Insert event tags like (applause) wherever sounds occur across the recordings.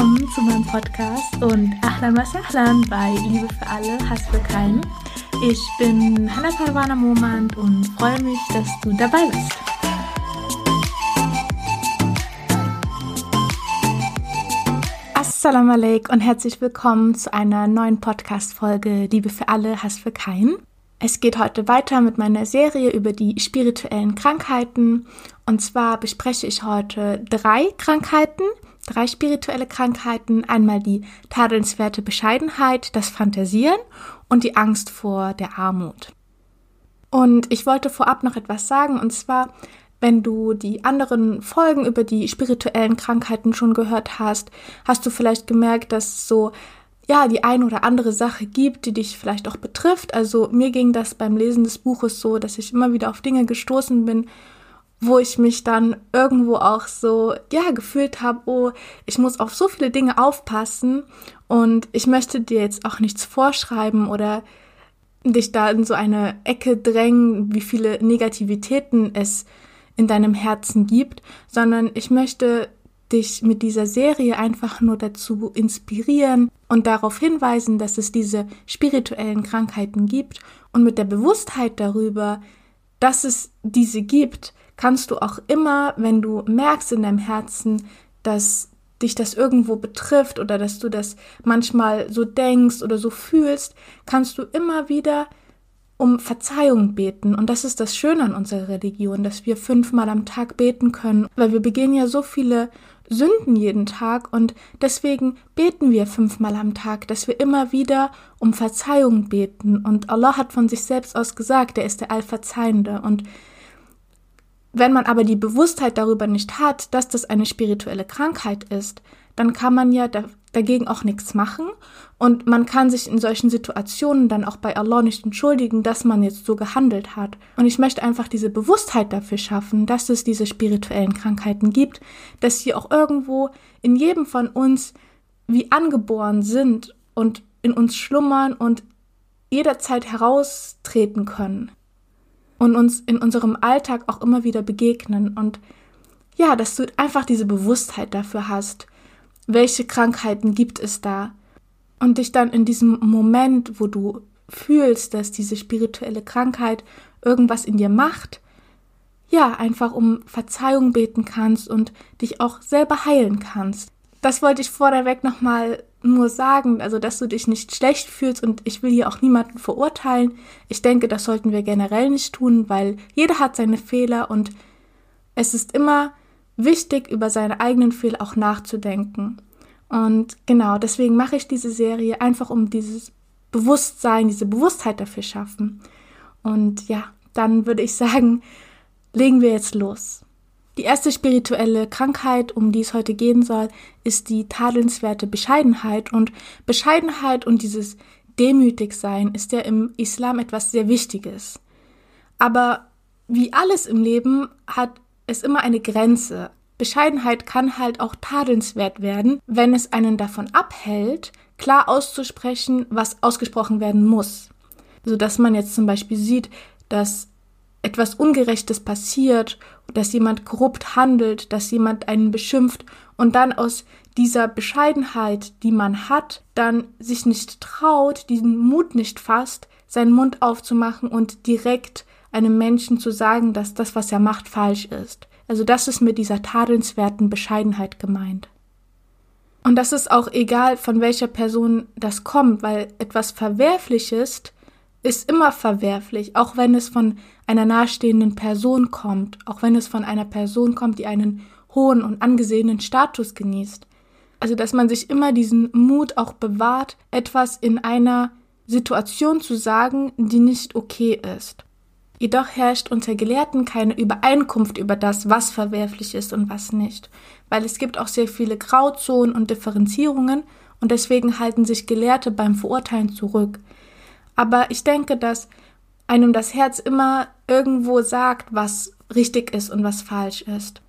Willkommen zu meinem Podcast und Ahlan was Ahlan bei Liebe für alle, Hass für keinen. Ich bin Hannah Parwana Momand und freue mich, dass du dabei bist. Assalamu alaikum und herzlich willkommen zu einer neuen Podcast-Folge Liebe für alle, Hass für keinen. Es geht heute weiter mit meiner Serie über die spirituellen Krankheiten. Und zwar bespreche ich heute drei Krankheiten, drei spirituelle Krankheiten. Einmal die tadelnswerte Bescheidenheit, das Fantasieren und die Angst vor der Armut. Und ich wollte vorab noch etwas sagen, und zwar, wenn du die anderen Folgen über die spirituellen Krankheiten schon gehört hast, hast du vielleicht gemerkt, dass so ja, die ein oder andere Sache gibt, die dich vielleicht auch betrifft. Also mir ging das beim Lesen des Buches so, dass ich immer wieder auf Dinge gestoßen bin, wo ich mich dann irgendwo auch so, ja, gefühlt habe, oh, ich muss auf so viele Dinge aufpassen und ich möchte dir jetzt auch nichts vorschreiben oder dich da in so eine Ecke drängen, wie viele Negativitäten es in deinem Herzen gibt, sondern ich möchte dich mit dieser Serie einfach nur dazu inspirieren und darauf hinweisen, dass es diese spirituellen Krankheiten gibt und mit der Bewusstheit darüber, dass es diese gibt, kannst du auch immer, wenn du merkst in deinem Herzen, dass dich das irgendwo betrifft oder dass du das manchmal so denkst oder so fühlst, kannst du immer wieder um Verzeihung beten. Und das ist das Schöne an unserer Religion, dass wir fünfmal am Tag beten können, weil wir begehen ja so viele Sünden jeden Tag und deswegen beten wir fünfmal am Tag, dass wir immer wieder um Verzeihung beten. Und Allah hat von sich selbst aus gesagt, er ist der Allverzeihende. Und wenn man aber die Bewusstheit darüber nicht hat, dass das eine spirituelle Krankheit ist, dann kann man ja dagegen auch nichts machen und man kann sich in solchen Situationen dann auch bei Allah nicht entschuldigen, dass man jetzt so gehandelt hat. Und ich möchte einfach diese Bewusstheit dafür schaffen, dass es diese spirituellen Krankheiten gibt, dass sie auch irgendwo in jedem von uns wie angeboren sind und in uns schlummern und jederzeit heraustreten können und uns in unserem Alltag auch immer wieder begegnen und ja, dass du einfach diese Bewusstheit dafür hast, welche Krankheiten gibt es da und dich dann in diesem Moment, wo du fühlst, dass diese spirituelle Krankheit irgendwas in dir macht, ja, einfach um Verzeihung beten kannst und dich auch selber heilen kannst. Das wollte ich vorneweg nochmal nur sagen, also dass du dich nicht schlecht fühlst und ich will hier auch niemanden verurteilen. Ich denke, das sollten wir generell nicht tun, weil jeder hat seine Fehler und es ist immer wichtig, über seine eigenen Fehler auch nachzudenken. Und genau, deswegen mache ich diese Serie einfach um dieses Bewusstsein, diese Bewusstheit dafür schaffen. Und ja, dann würde ich sagen, legen wir jetzt los. Die erste spirituelle Krankheit, um die es heute gehen soll, ist die tadelnswerte Bescheidenheit. Und Bescheidenheit und dieses Demütigsein ist ja im Islam etwas sehr Wichtiges. Aber wie alles im Leben hat es immer eine Grenze. Bescheidenheit kann halt auch tadelnswert werden, wenn es einen davon abhält, klar auszusprechen, was ausgesprochen werden muss. So dass man jetzt zum Beispiel sieht, dass etwas Ungerechtes passiert, dass jemand korrupt handelt, dass jemand einen beschimpft und dann aus dieser Bescheidenheit, die man hat, dann sich nicht traut, diesen Mut nicht fasst, seinen Mund aufzumachen und direkt einem Menschen zu sagen, dass das, was er macht, falsch ist. Also das ist mit dieser tadelnswerten Bescheidenheit gemeint. Und das ist auch egal, von welcher Person das kommt, weil etwas Verwerfliches ist immer verwerflich, auch wenn es von einer nahestehenden Person kommt, auch wenn es von einer Person kommt, die einen hohen und angesehenen Status genießt. Also, dass man sich immer diesen Mut auch bewahrt, etwas in einer Situation zu sagen, die nicht okay ist. Jedoch herrscht unter Gelehrten keine Übereinkunft über das, was verwerflich ist und was nicht, weil es gibt auch sehr viele Grauzonen und Differenzierungen und deswegen halten sich Gelehrte beim Verurteilen zurück. Aber ich denke, dass einem das Herz immer irgendwo sagt, was richtig ist und was falsch ist.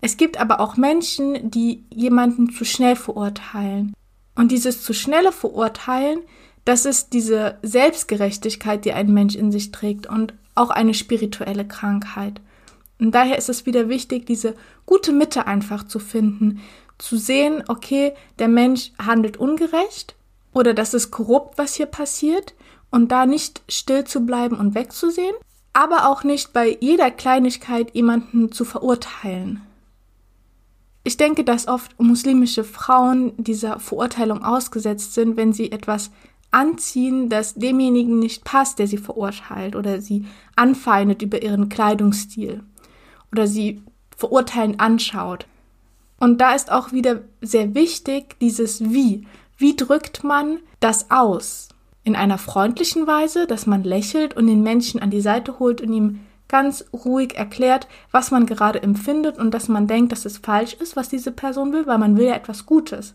Es gibt aber auch Menschen, die jemanden zu schnell verurteilen. Und dieses zu schnelle Verurteilen, das ist diese Selbstgerechtigkeit, die ein Mensch in sich trägt und auch eine spirituelle Krankheit. Und daher ist es wieder wichtig, diese gute Mitte einfach zu finden, zu sehen, okay, der Mensch handelt ungerecht oder das ist korrupt, was hier passiert, und da nicht still zu bleiben und wegzusehen, aber auch nicht bei jeder Kleinigkeit jemanden zu verurteilen. Ich denke, dass oft muslimische Frauen dieser Verurteilung ausgesetzt sind, wenn sie etwas anziehen, das demjenigen nicht passt, der sie verurteilt oder sie anfeindet über ihren Kleidungsstil oder sie verurteilend anschaut. Und da ist auch wieder sehr wichtig dieses Wie. Wie drückt man das aus? In einer freundlichen Weise, dass man lächelt und den Menschen an die Seite holt und ihm ganz ruhig erklärt, was man gerade empfindet und dass man denkt, dass es falsch ist, was diese Person will, weil man will ja etwas Gutes.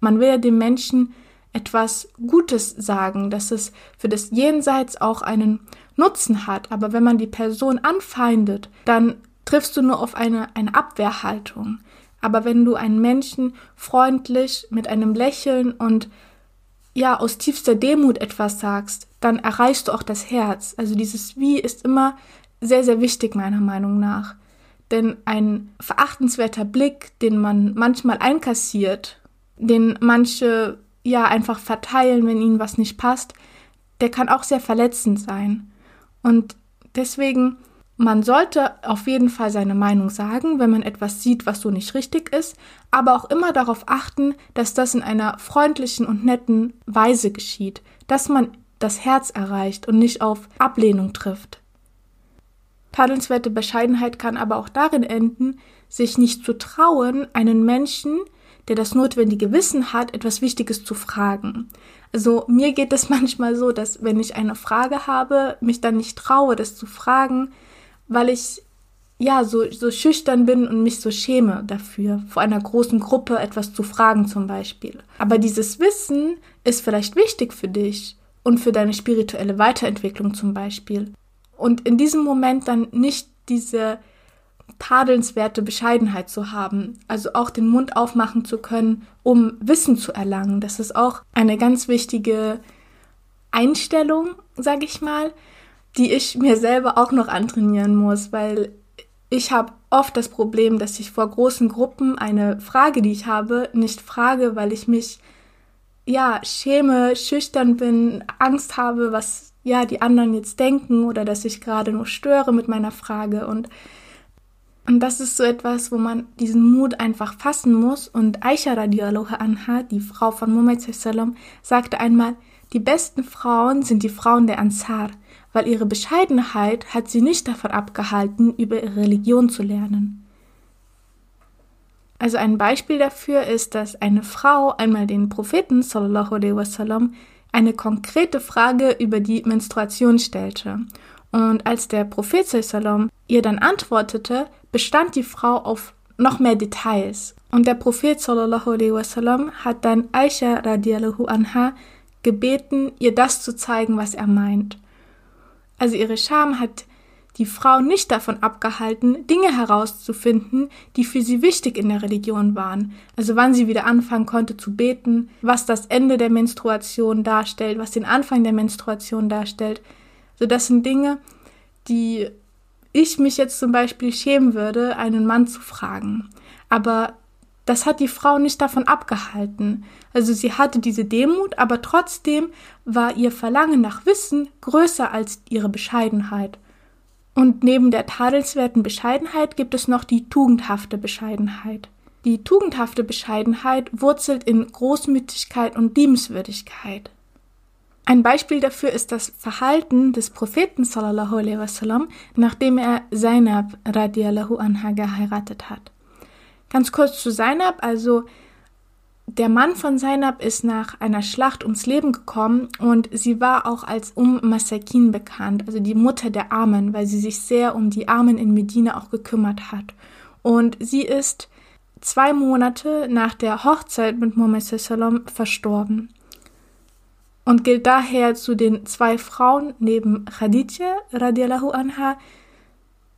Man will ja dem Menschen etwas Gutes sagen, dass es für das Jenseits auch einen Nutzen hat. Aber wenn man die Person anfeindet, dann triffst du nur auf eine, eine Abwehrhaltung. Aber wenn du einen Menschen freundlich mit einem Lächeln und ja aus tiefster Demut etwas sagst, dann erreichst du auch das Herz. Also dieses Wie ist immer sehr, sehr wichtig meiner Meinung nach. Denn ein verachtenswerter Blick, den man manchmal einkassiert, den manche ja einfach verteilen, wenn ihnen was nicht passt, der kann auch sehr verletzend sein. Und deswegen, man sollte auf jeden Fall seine Meinung sagen, wenn man etwas sieht, was so nicht richtig ist, aber auch immer darauf achten, dass das in einer freundlichen und netten Weise geschieht, dass man das Herz erreicht und nicht auf Ablehnung trifft. Tadelnswerte Bescheidenheit kann aber auch darin enden, sich nicht zu trauen, einen Menschen, der das notwendige Wissen hat, etwas Wichtiges zu fragen. Also mir geht es (laughs) manchmal so, dass wenn ich eine Frage habe, mich dann nicht traue, das zu fragen, weil ich ja so, so schüchtern bin und mich so schäme dafür, vor einer großen Gruppe etwas zu fragen zum Beispiel. Aber dieses Wissen ist vielleicht wichtig für dich und für deine spirituelle Weiterentwicklung zum Beispiel. Und in diesem Moment dann nicht diese tadelnswerte Bescheidenheit zu haben, also auch den Mund aufmachen zu können, um Wissen zu erlangen. Das ist auch eine ganz wichtige Einstellung, sage ich mal, die ich mir selber auch noch antrainieren muss, weil ich habe oft das Problem, dass ich vor großen Gruppen eine Frage, die ich habe, nicht frage, weil ich mich ja, schäme, schüchtern bin, Angst habe, was ja die anderen jetzt denken oder dass ich gerade nur störe mit meiner Frage und und das ist so etwas, wo man diesen Mut einfach fassen muss. Und Aisha radiallahu anha, die Frau von Muhammad sallam, sagte einmal, die besten Frauen sind die Frauen der Ansar, weil ihre Bescheidenheit hat sie nicht davon abgehalten, über ihre Religion zu lernen. Also ein Beispiel dafür ist, dass eine Frau einmal den Propheten sallallahu alaihi wasallam eine konkrete Frage über die Menstruation stellte. Und als der Prophet sallam ihr dann antwortete, bestand die Frau auf noch mehr Details. Und der Prophet sallallahu alaihi wasallam hat dann Aisha radiallahu anha gebeten, ihr das zu zeigen, was er meint. Also ihre Scham hat die Frau nicht davon abgehalten, Dinge herauszufinden, die für sie wichtig in der Religion waren. Also wann sie wieder anfangen konnte zu beten, was das Ende der Menstruation darstellt, was den Anfang der Menstruation darstellt. Also das sind Dinge, die ich mich jetzt zum Beispiel schämen würde, einen Mann zu fragen. Aber das hat die Frau nicht davon abgehalten. Also sie hatte diese Demut, aber trotzdem war ihr Verlangen nach Wissen größer als ihre Bescheidenheit. Und neben der tadelnswerten Bescheidenheit gibt es noch die tugendhafte Bescheidenheit. Die tugendhafte Bescheidenheit wurzelt in Großmütigkeit und Liebenswürdigkeit. Ein Beispiel dafür ist das Verhalten des Propheten sallallahu alaihi wasallam, nachdem er Zainab radiallahu anha geheiratet hat. Ganz kurz zu Zainab, also der Mann von Zainab ist nach einer Schlacht ums Leben gekommen und sie war auch als Um Masakin bekannt, also die Mutter der Armen, weil sie sich sehr um die Armen in Medina auch gekümmert hat. Und sie ist zwei Monate nach der Hochzeit mit Muhammad Sallam verstorben und gilt daher zu den zwei Frauen neben Khadija radiallahu anha,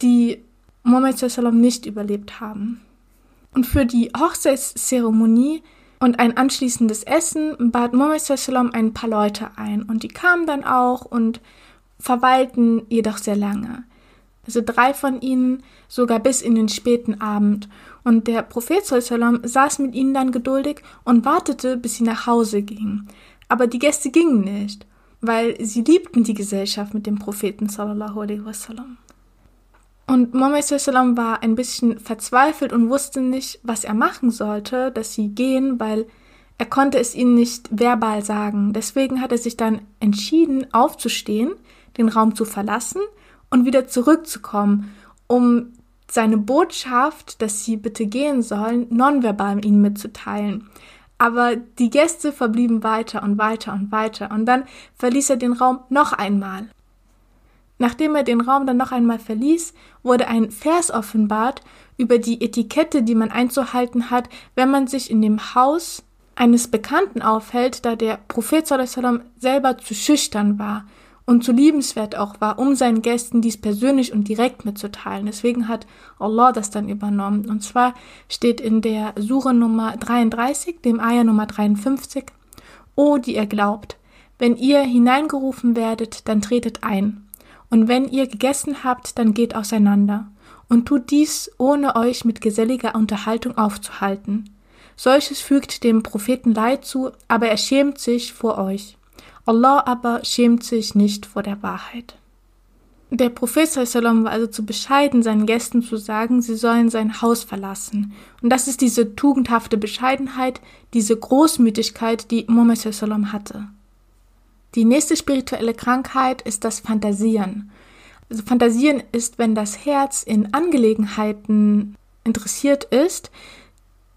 die Muhammad Sallam nicht überlebt haben. Und für die Hochzeitszeremonie und ein anschließendes Essen bat Muhammad sallam ein paar Leute ein und die kamen dann auch und verweilten jedoch sehr lange. Also drei von ihnen sogar bis in den späten Abend. Und der Prophet sallam saß mit ihnen dann geduldig und wartete, bis sie nach Hause gingen. Aber die Gäste gingen nicht, weil sie liebten die Gesellschaft mit dem Propheten sallallahu alaihi wasallam. Und sallam war ein bisschen verzweifelt und wusste nicht, was er machen sollte, dass sie gehen, weil er konnte es ihnen nicht verbal sagen. Deswegen hat er sich dann entschieden, aufzustehen, den Raum zu verlassen und wieder zurückzukommen, um seine Botschaft, dass sie bitte gehen sollen, nonverbal ihnen mitzuteilen. Aber die Gäste verblieben weiter und weiter und weiter und dann verließ er den Raum noch einmal. Nachdem er den Raum dann noch einmal verließ, wurde ein Vers offenbart über die Etikette, die man einzuhalten hat, wenn man sich in dem Haus eines Bekannten aufhält, da der Prophet selber zu schüchtern war und zu liebenswert auch war, um seinen Gästen dies persönlich und direkt mitzuteilen. Deswegen hat Allah das dann übernommen. Und zwar steht in der Sure Nummer 33, dem Ayah Nummer 53, O, die ihr glaubt, wenn ihr hineingerufen werdet, dann tretet ein. Und wenn ihr gegessen habt, dann geht auseinander. Und tut dies, ohne euch mit geselliger Unterhaltung aufzuhalten. Solches fügt dem Propheten Leid zu, aber er schämt sich vor euch. Allah aber schämt sich nicht vor der Wahrheit. Der Prophet sallam war also zu bescheiden, seinen Gästen zu sagen, sie sollen sein Haus verlassen. Und das ist diese tugendhafte Bescheidenheit, diese Großmütigkeit, die Muhammad sallam hatte. Die nächste spirituelle Krankheit ist das Fantasieren. Also Fantasieren ist, wenn das Herz in Angelegenheiten interessiert ist,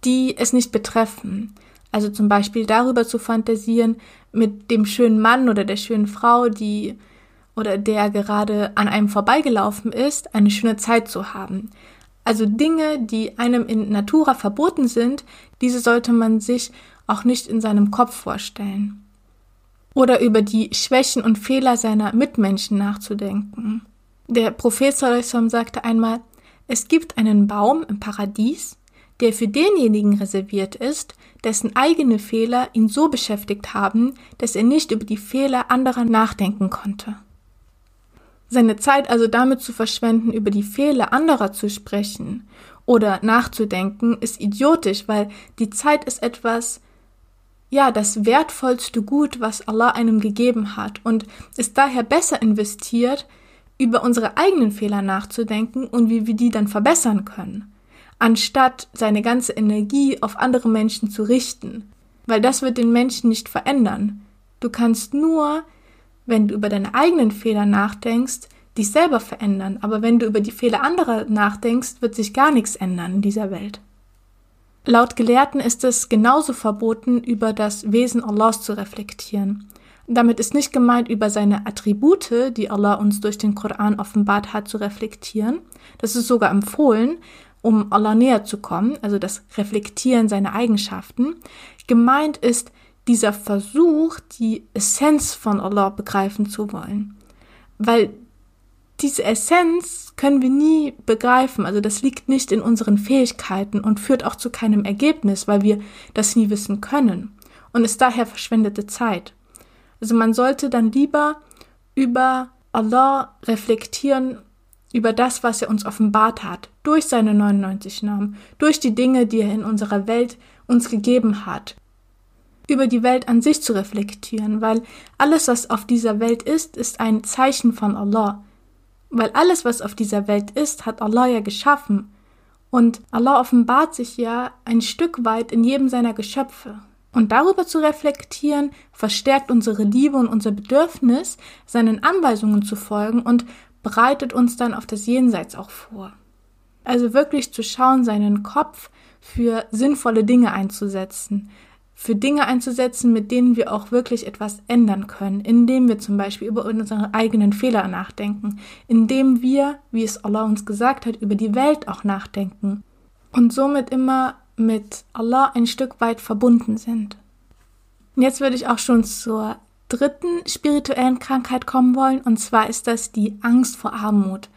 die es nicht betreffen. Also zum Beispiel darüber zu fantasieren, mit dem schönen Mann oder der schönen Frau, die oder der gerade an einem vorbeigelaufen ist, eine schöne Zeit zu haben. Also Dinge, die einem in Natura verboten sind, diese sollte man sich auch nicht in seinem Kopf vorstellen. Oder über die Schwächen und Fehler seiner Mitmenschen nachzudenken. Der Prophet sagte einmal, es gibt einen Baum im Paradies, der für denjenigen reserviert ist, dessen eigene Fehler ihn so beschäftigt haben, dass er nicht über die Fehler anderer nachdenken konnte. Seine Zeit also damit zu verschwenden, über die Fehler anderer zu sprechen oder nachzudenken, ist idiotisch, weil die Zeit ist etwas, ja, das wertvollste Gut, was Allah einem gegeben hat und ist daher besser investiert, über unsere eigenen Fehler nachzudenken und wie wir die dann verbessern können anstatt seine ganze Energie auf andere Menschen zu richten. Weil das wird den Menschen nicht verändern. Du kannst nur, wenn du über deine eigenen Fehler nachdenkst, dich selber verändern. Aber wenn du über die Fehler anderer nachdenkst, wird sich gar nichts ändern in dieser Welt. Laut Gelehrten ist es genauso verboten, über das Wesen Allahs zu reflektieren. Damit ist nicht gemeint, über seine Attribute, die Allah uns durch den Koran offenbart hat, zu reflektieren. Das ist sogar empfohlen, um Allah näher zu kommen, also das Reflektieren seiner Eigenschaften. Gemeint ist dieser Versuch, die Essenz von Allah begreifen zu wollen. Weil diese Essenz können wir nie begreifen, also das liegt nicht in unseren Fähigkeiten und führt auch zu keinem Ergebnis, weil wir das nie wissen können und ist daher verschwendete Zeit. Also man sollte dann lieber über Allah reflektieren über das, was er uns offenbart hat, durch seine 99 Namen, durch die Dinge, die er in unserer Welt uns gegeben hat, über die Welt an sich zu reflektieren, weil alles, was auf dieser Welt ist, ist ein Zeichen von Allah. Weil alles, was auf dieser Welt ist, hat Allah ja geschaffen. Und Allah offenbart sich ja ein Stück weit in jedem seiner Geschöpfe. Und darüber zu reflektieren, verstärkt unsere Liebe und unser Bedürfnis, seinen Anweisungen zu folgen und bereitet uns dann auf das Jenseits auch vor. Also wirklich zu schauen, seinen Kopf für sinnvolle Dinge einzusetzen, für Dinge einzusetzen, mit denen wir auch wirklich etwas ändern können, indem wir zum Beispiel über unsere eigenen Fehler nachdenken, indem wir, wie es Allah uns gesagt hat, über die Welt auch nachdenken. Und somit immer mit Allah ein Stück weit verbunden sind. Und jetzt würde ich auch schon zur dritten spirituellen Krankheit kommen wollen, und zwar ist das die Angst vor Armut.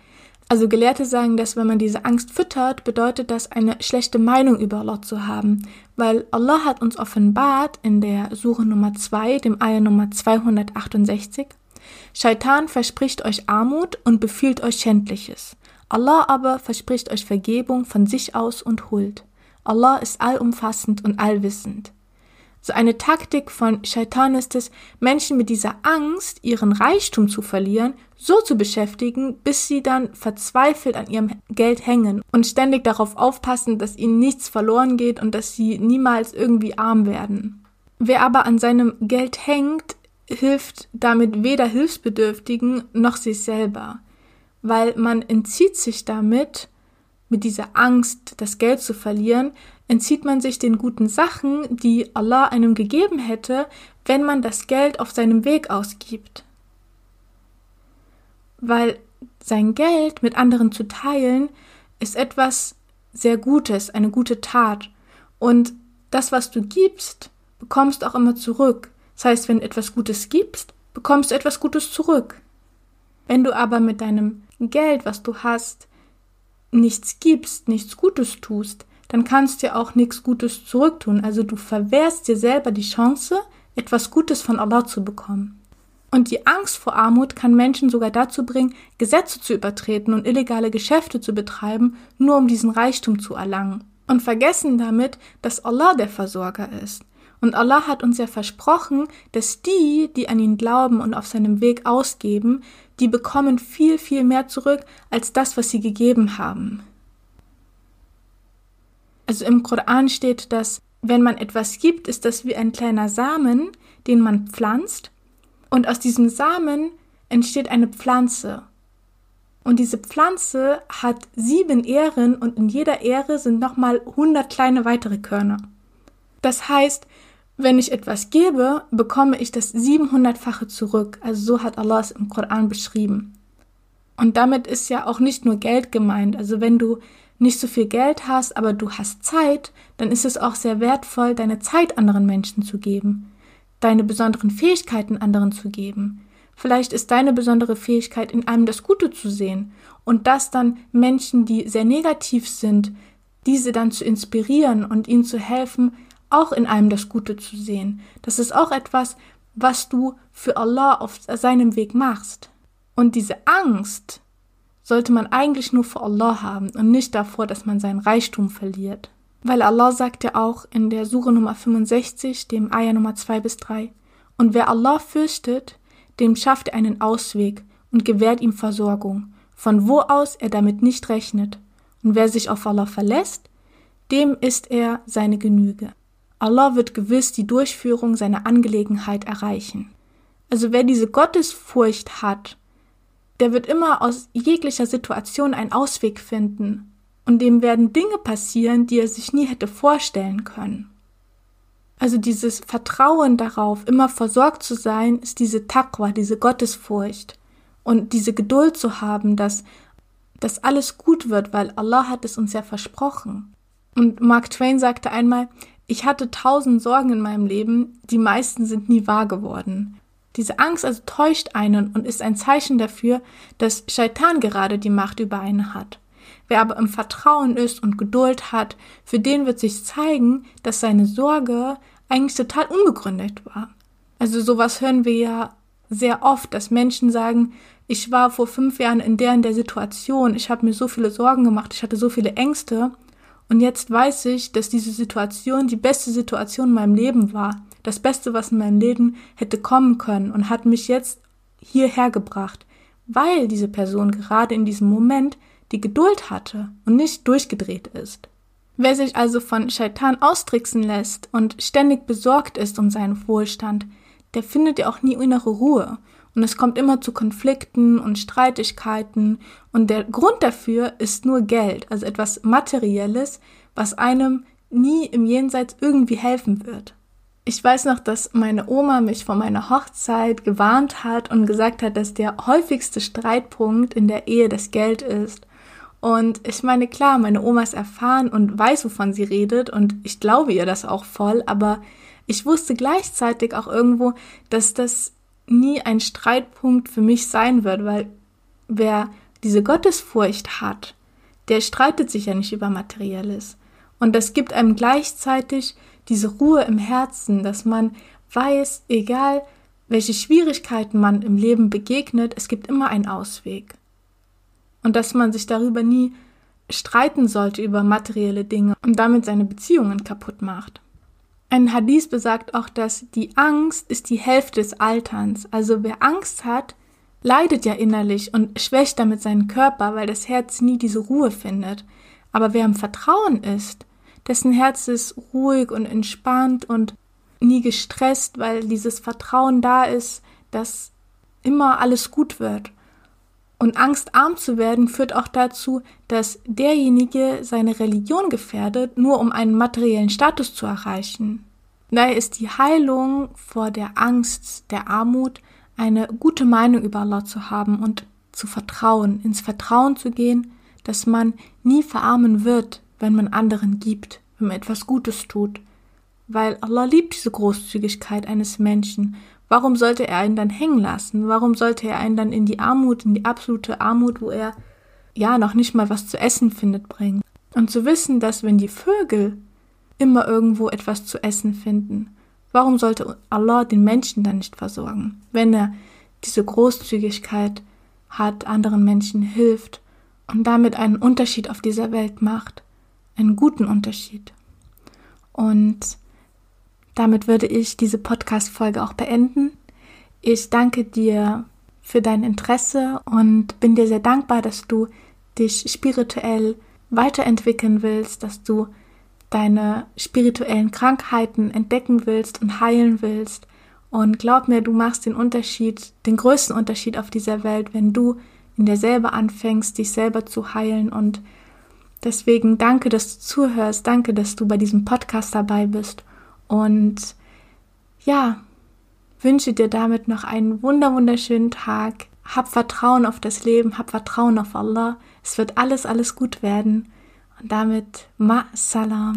Also Gelehrte sagen, dass wenn man diese Angst füttert, bedeutet das eine schlechte Meinung über Allah zu haben, weil Allah hat uns offenbart in der Suche Nummer 2, dem Eier Nummer 268, Scheitan verspricht euch Armut und befiehlt euch Schändliches. Allah aber verspricht euch Vergebung von sich aus und Huld. Allah ist allumfassend und allwissend. So eine Taktik von Shaitan ist es, Menschen mit dieser Angst, ihren Reichtum zu verlieren, so zu beschäftigen, bis sie dann verzweifelt an ihrem Geld hängen und ständig darauf aufpassen, dass ihnen nichts verloren geht und dass sie niemals irgendwie arm werden. Wer aber an seinem Geld hängt, hilft damit weder Hilfsbedürftigen noch sich selber, weil man entzieht sich damit, mit dieser Angst, das Geld zu verlieren, entzieht man sich den guten Sachen, die Allah einem gegeben hätte, wenn man das Geld auf seinem Weg ausgibt. Weil sein Geld mit anderen zu teilen, ist etwas sehr Gutes, eine gute Tat. Und das, was du gibst, bekommst auch immer zurück. Das heißt, wenn du etwas Gutes gibst, bekommst du etwas Gutes zurück. Wenn du aber mit deinem Geld, was du hast, nichts gibst, nichts Gutes tust, dann kannst du auch nichts Gutes zurücktun. Also du verwehrst dir selber die Chance, etwas Gutes von Allah zu bekommen. Und die Angst vor Armut kann Menschen sogar dazu bringen, Gesetze zu übertreten und illegale Geschäfte zu betreiben, nur um diesen Reichtum zu erlangen. Und vergessen damit, dass Allah der Versorger ist. Und Allah hat uns ja versprochen, dass die, die an ihn glauben und auf seinem Weg ausgeben, die bekommen viel, viel mehr zurück als das, was sie gegeben haben. Also im Koran steht, dass wenn man etwas gibt, ist das wie ein kleiner Samen, den man pflanzt, und aus diesem Samen entsteht eine Pflanze. Und diese Pflanze hat sieben Ähren und in jeder Ähre sind nochmal hundert kleine weitere Körner. Das heißt, wenn ich etwas gebe, bekomme ich das 700-fache zurück. Also so hat Allah es im Koran beschrieben. Und damit ist ja auch nicht nur Geld gemeint. Also wenn du nicht so viel Geld hast, aber du hast Zeit, dann ist es auch sehr wertvoll, deine Zeit anderen Menschen zu geben, deine besonderen Fähigkeiten anderen zu geben. Vielleicht ist deine besondere Fähigkeit, in einem das Gute zu sehen und das dann Menschen, die sehr negativ sind, diese dann zu inspirieren und ihnen zu helfen, auch in einem das Gute zu sehen. Das ist auch etwas, was du für Allah auf seinem Weg machst. Und diese Angst, sollte man eigentlich nur vor Allah haben und nicht davor, dass man seinen Reichtum verliert. Weil Allah sagt ja auch in der Sure Nummer 65, dem Ayah Nummer 2 bis 3, und wer Allah fürchtet, dem schafft er einen Ausweg und gewährt ihm Versorgung, von wo aus er damit nicht rechnet. Und wer sich auf Allah verlässt, dem ist er seine Genüge. Allah wird gewiss die Durchführung seiner Angelegenheit erreichen. Also wer diese Gottesfurcht hat der wird immer aus jeglicher Situation einen Ausweg finden. Und dem werden Dinge passieren, die er sich nie hätte vorstellen können. Also dieses Vertrauen darauf, immer versorgt zu sein, ist diese Taqwa, diese Gottesfurcht. Und diese Geduld zu haben, dass, dass alles gut wird, weil Allah hat es uns ja versprochen. Und Mark Twain sagte einmal, ich hatte tausend Sorgen in meinem Leben, die meisten sind nie wahr geworden. Diese Angst also täuscht einen und ist ein Zeichen dafür, dass Shaitan gerade die Macht über einen hat. Wer aber im Vertrauen ist und Geduld hat, für den wird sich zeigen, dass seine Sorge eigentlich total unbegründet war. Also sowas hören wir ja sehr oft, dass Menschen sagen, ich war vor fünf Jahren in der in der Situation, ich habe mir so viele Sorgen gemacht, ich hatte so viele Ängste und jetzt weiß ich, dass diese Situation die beste Situation in meinem Leben war das Beste, was in meinem Leben hätte kommen können und hat mich jetzt hierher gebracht, weil diese Person gerade in diesem Moment die Geduld hatte und nicht durchgedreht ist. Wer sich also von Shaitan austricksen lässt und ständig besorgt ist um seinen Wohlstand, der findet ja auch nie innere Ruhe. Und es kommt immer zu Konflikten und Streitigkeiten. Und der Grund dafür ist nur Geld, also etwas Materielles, was einem nie im Jenseits irgendwie helfen wird. Ich weiß noch, dass meine Oma mich vor meiner Hochzeit gewarnt hat und gesagt hat, dass der häufigste Streitpunkt in der Ehe das Geld ist. Und ich meine, klar, meine Oma ist erfahren und weiß, wovon sie redet und ich glaube ihr das auch voll, aber ich wusste gleichzeitig auch irgendwo, dass das nie ein Streitpunkt für mich sein wird, weil wer diese Gottesfurcht hat, der streitet sich ja nicht über Materielles. Und das gibt einem gleichzeitig diese Ruhe im Herzen, dass man weiß, egal welche Schwierigkeiten man im Leben begegnet, es gibt immer einen Ausweg. und dass man sich darüber nie streiten sollte über materielle Dinge und damit seine Beziehungen kaputt macht. Ein Hadith besagt auch, dass die Angst ist die Hälfte des Alterns. Also wer Angst hat, leidet ja innerlich und schwächt damit seinen Körper, weil das Herz nie diese Ruhe findet. Aber wer im Vertrauen ist, dessen Herz ist ruhig und entspannt und nie gestresst, weil dieses Vertrauen da ist, dass immer alles gut wird. Und Angst, arm zu werden, führt auch dazu, dass derjenige seine Religion gefährdet, nur um einen materiellen Status zu erreichen. Daher ist die Heilung vor der Angst der Armut eine gute Meinung über Allah zu haben und zu vertrauen, ins Vertrauen zu gehen, dass man nie verarmen wird, wenn man anderen gibt, wenn man etwas Gutes tut. Weil Allah liebt diese Großzügigkeit eines Menschen Warum sollte er einen dann hängen lassen? Warum sollte er einen dann in die Armut, in die absolute Armut, wo er ja noch nicht mal was zu essen findet, bringen? Und zu wissen, dass wenn die Vögel immer irgendwo etwas zu essen finden, warum sollte Allah den Menschen dann nicht versorgen, wenn er diese Großzügigkeit hat, anderen Menschen hilft und damit einen Unterschied auf dieser Welt macht, einen guten Unterschied. Und damit würde ich diese Podcast-Folge auch beenden. Ich danke dir für dein Interesse und bin dir sehr dankbar, dass du dich spirituell weiterentwickeln willst, dass du deine spirituellen Krankheiten entdecken willst und heilen willst. Und glaub mir, du machst den Unterschied, den größten Unterschied auf dieser Welt, wenn du in dir selber anfängst, dich selber zu heilen. Und deswegen danke, dass du zuhörst, danke, dass du bei diesem Podcast dabei bist. Und ja, wünsche dir damit noch einen wunder wunderschönen Tag. Hab Vertrauen auf das Leben, hab Vertrauen auf Allah. Es wird alles, alles gut werden. Und damit Ma Salam.